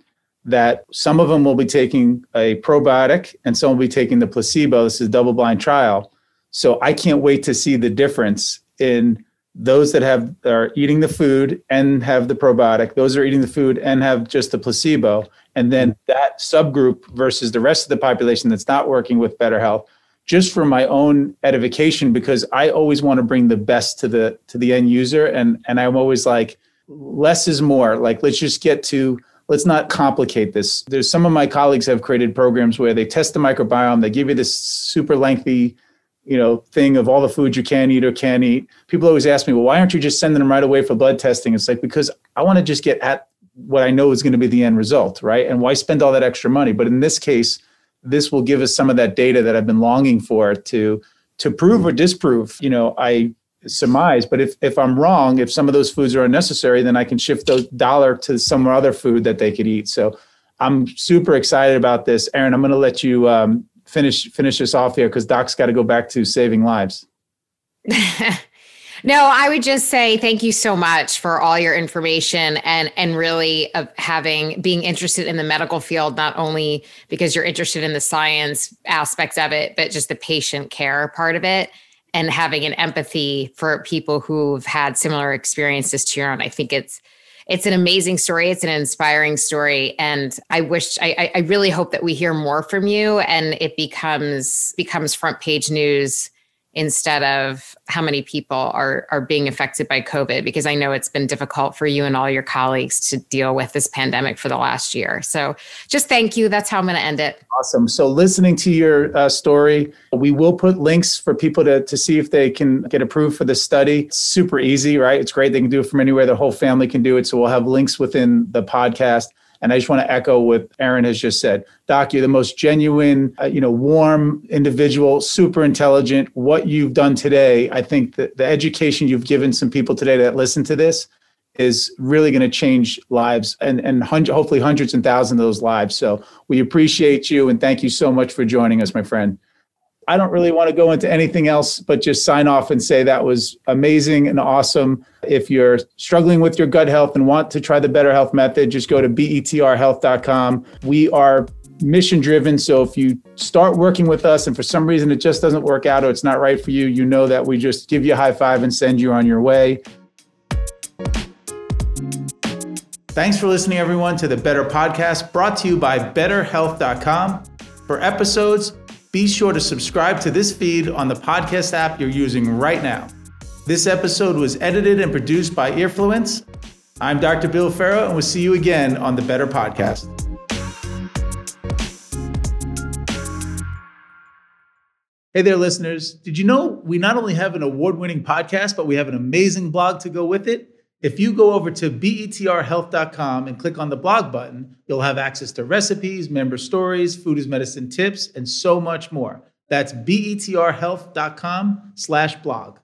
that some of them will be taking a probiotic and some will be taking the placebo. This is a double blind trial. So i can't wait to see the difference in those that have are eating the food and have the probiotic those are eating the food and have just the placebo and then that subgroup versus the rest of the population that's not working with BetrHealth just for my own edification because i always want to bring the best to the to the end user and and i'm always like less is more. Like let's just get to let's not complicate this. There's some of my colleagues have created programs where they test the microbiome they give you this super lengthy you know thing of all the foods you can eat or can't eat. People always ask me well why aren't you just sending them right away for blood testing? It's like because i want to just get at what i know is going to be the end result right? And why spend all that extra money? But in this case this will give us some of that data that i've been longing for to to prove or disprove you know i surmise. But if if i'm wrong if some of those foods are unnecessary then i can shift those dollar to some other food that they could eat. So i'm super excited about this. Erin i'm going to let you um, finish finish this off here because Doc's got to go back to saving lives. no, I would just say thank you so much for all your information and and really of having being interested in the medical field not only because you're interested in the science aspects of it but just the patient care part of it and having an empathy for people who've had similar experiences to your own. I think it's it's an amazing story. It's an inspiring story. And I wish I, I really hope that we hear more from you and it becomes becomes front page news instead of how many people are are being affected by COVID because I know it's been difficult for you and all your colleagues to deal with this pandemic for the last year. So just thank you. That's how I'm going to end it. Awesome. So listening to your uh, story, we will put links for people to to see if they can get approved for the study. It's super easy, right? It's great. They can do it from anywhere. The whole family can do it. So we'll have links within the podcast. And I just want to echo what Erin has just said. Doc, you're the most genuine, uh, you know, warm individual, super intelligent. What you've done today, I think that the education you've given some people today that listen to this is really going to change lives and, and hopefully hundreds and thousands of those lives. So we appreciate you and thank you so much for joining us, my friend. I don't really want to go into anything else, but just sign off and say that was amazing and awesome. If you're struggling with your gut health and want to try the BetrHealth method, just go to betrhealth.com. We are mission driven. So if you start working with us and for some reason it just doesn't work out or it's not right for you, you know that we just give you a high five and send you on your way. Thanks for listening, everyone, to the Betr Podcast brought to you by BetrHealth.com. For episodes, be sure to subscribe to this feed on the podcast app you're using right now. This episode was edited and produced by Earfluence. I'm Dr. Bill Ferro, and we'll see you again on the Betr Podcast. Hey there, listeners. Did you know we not only have an award winning podcast, but we have an amazing blog to go with it? If you go over to betrhealth.com and click on the blog button, you'll have access to recipes, member stories, food as medicine tips, and so much more. That's betrhealth.com slash blog.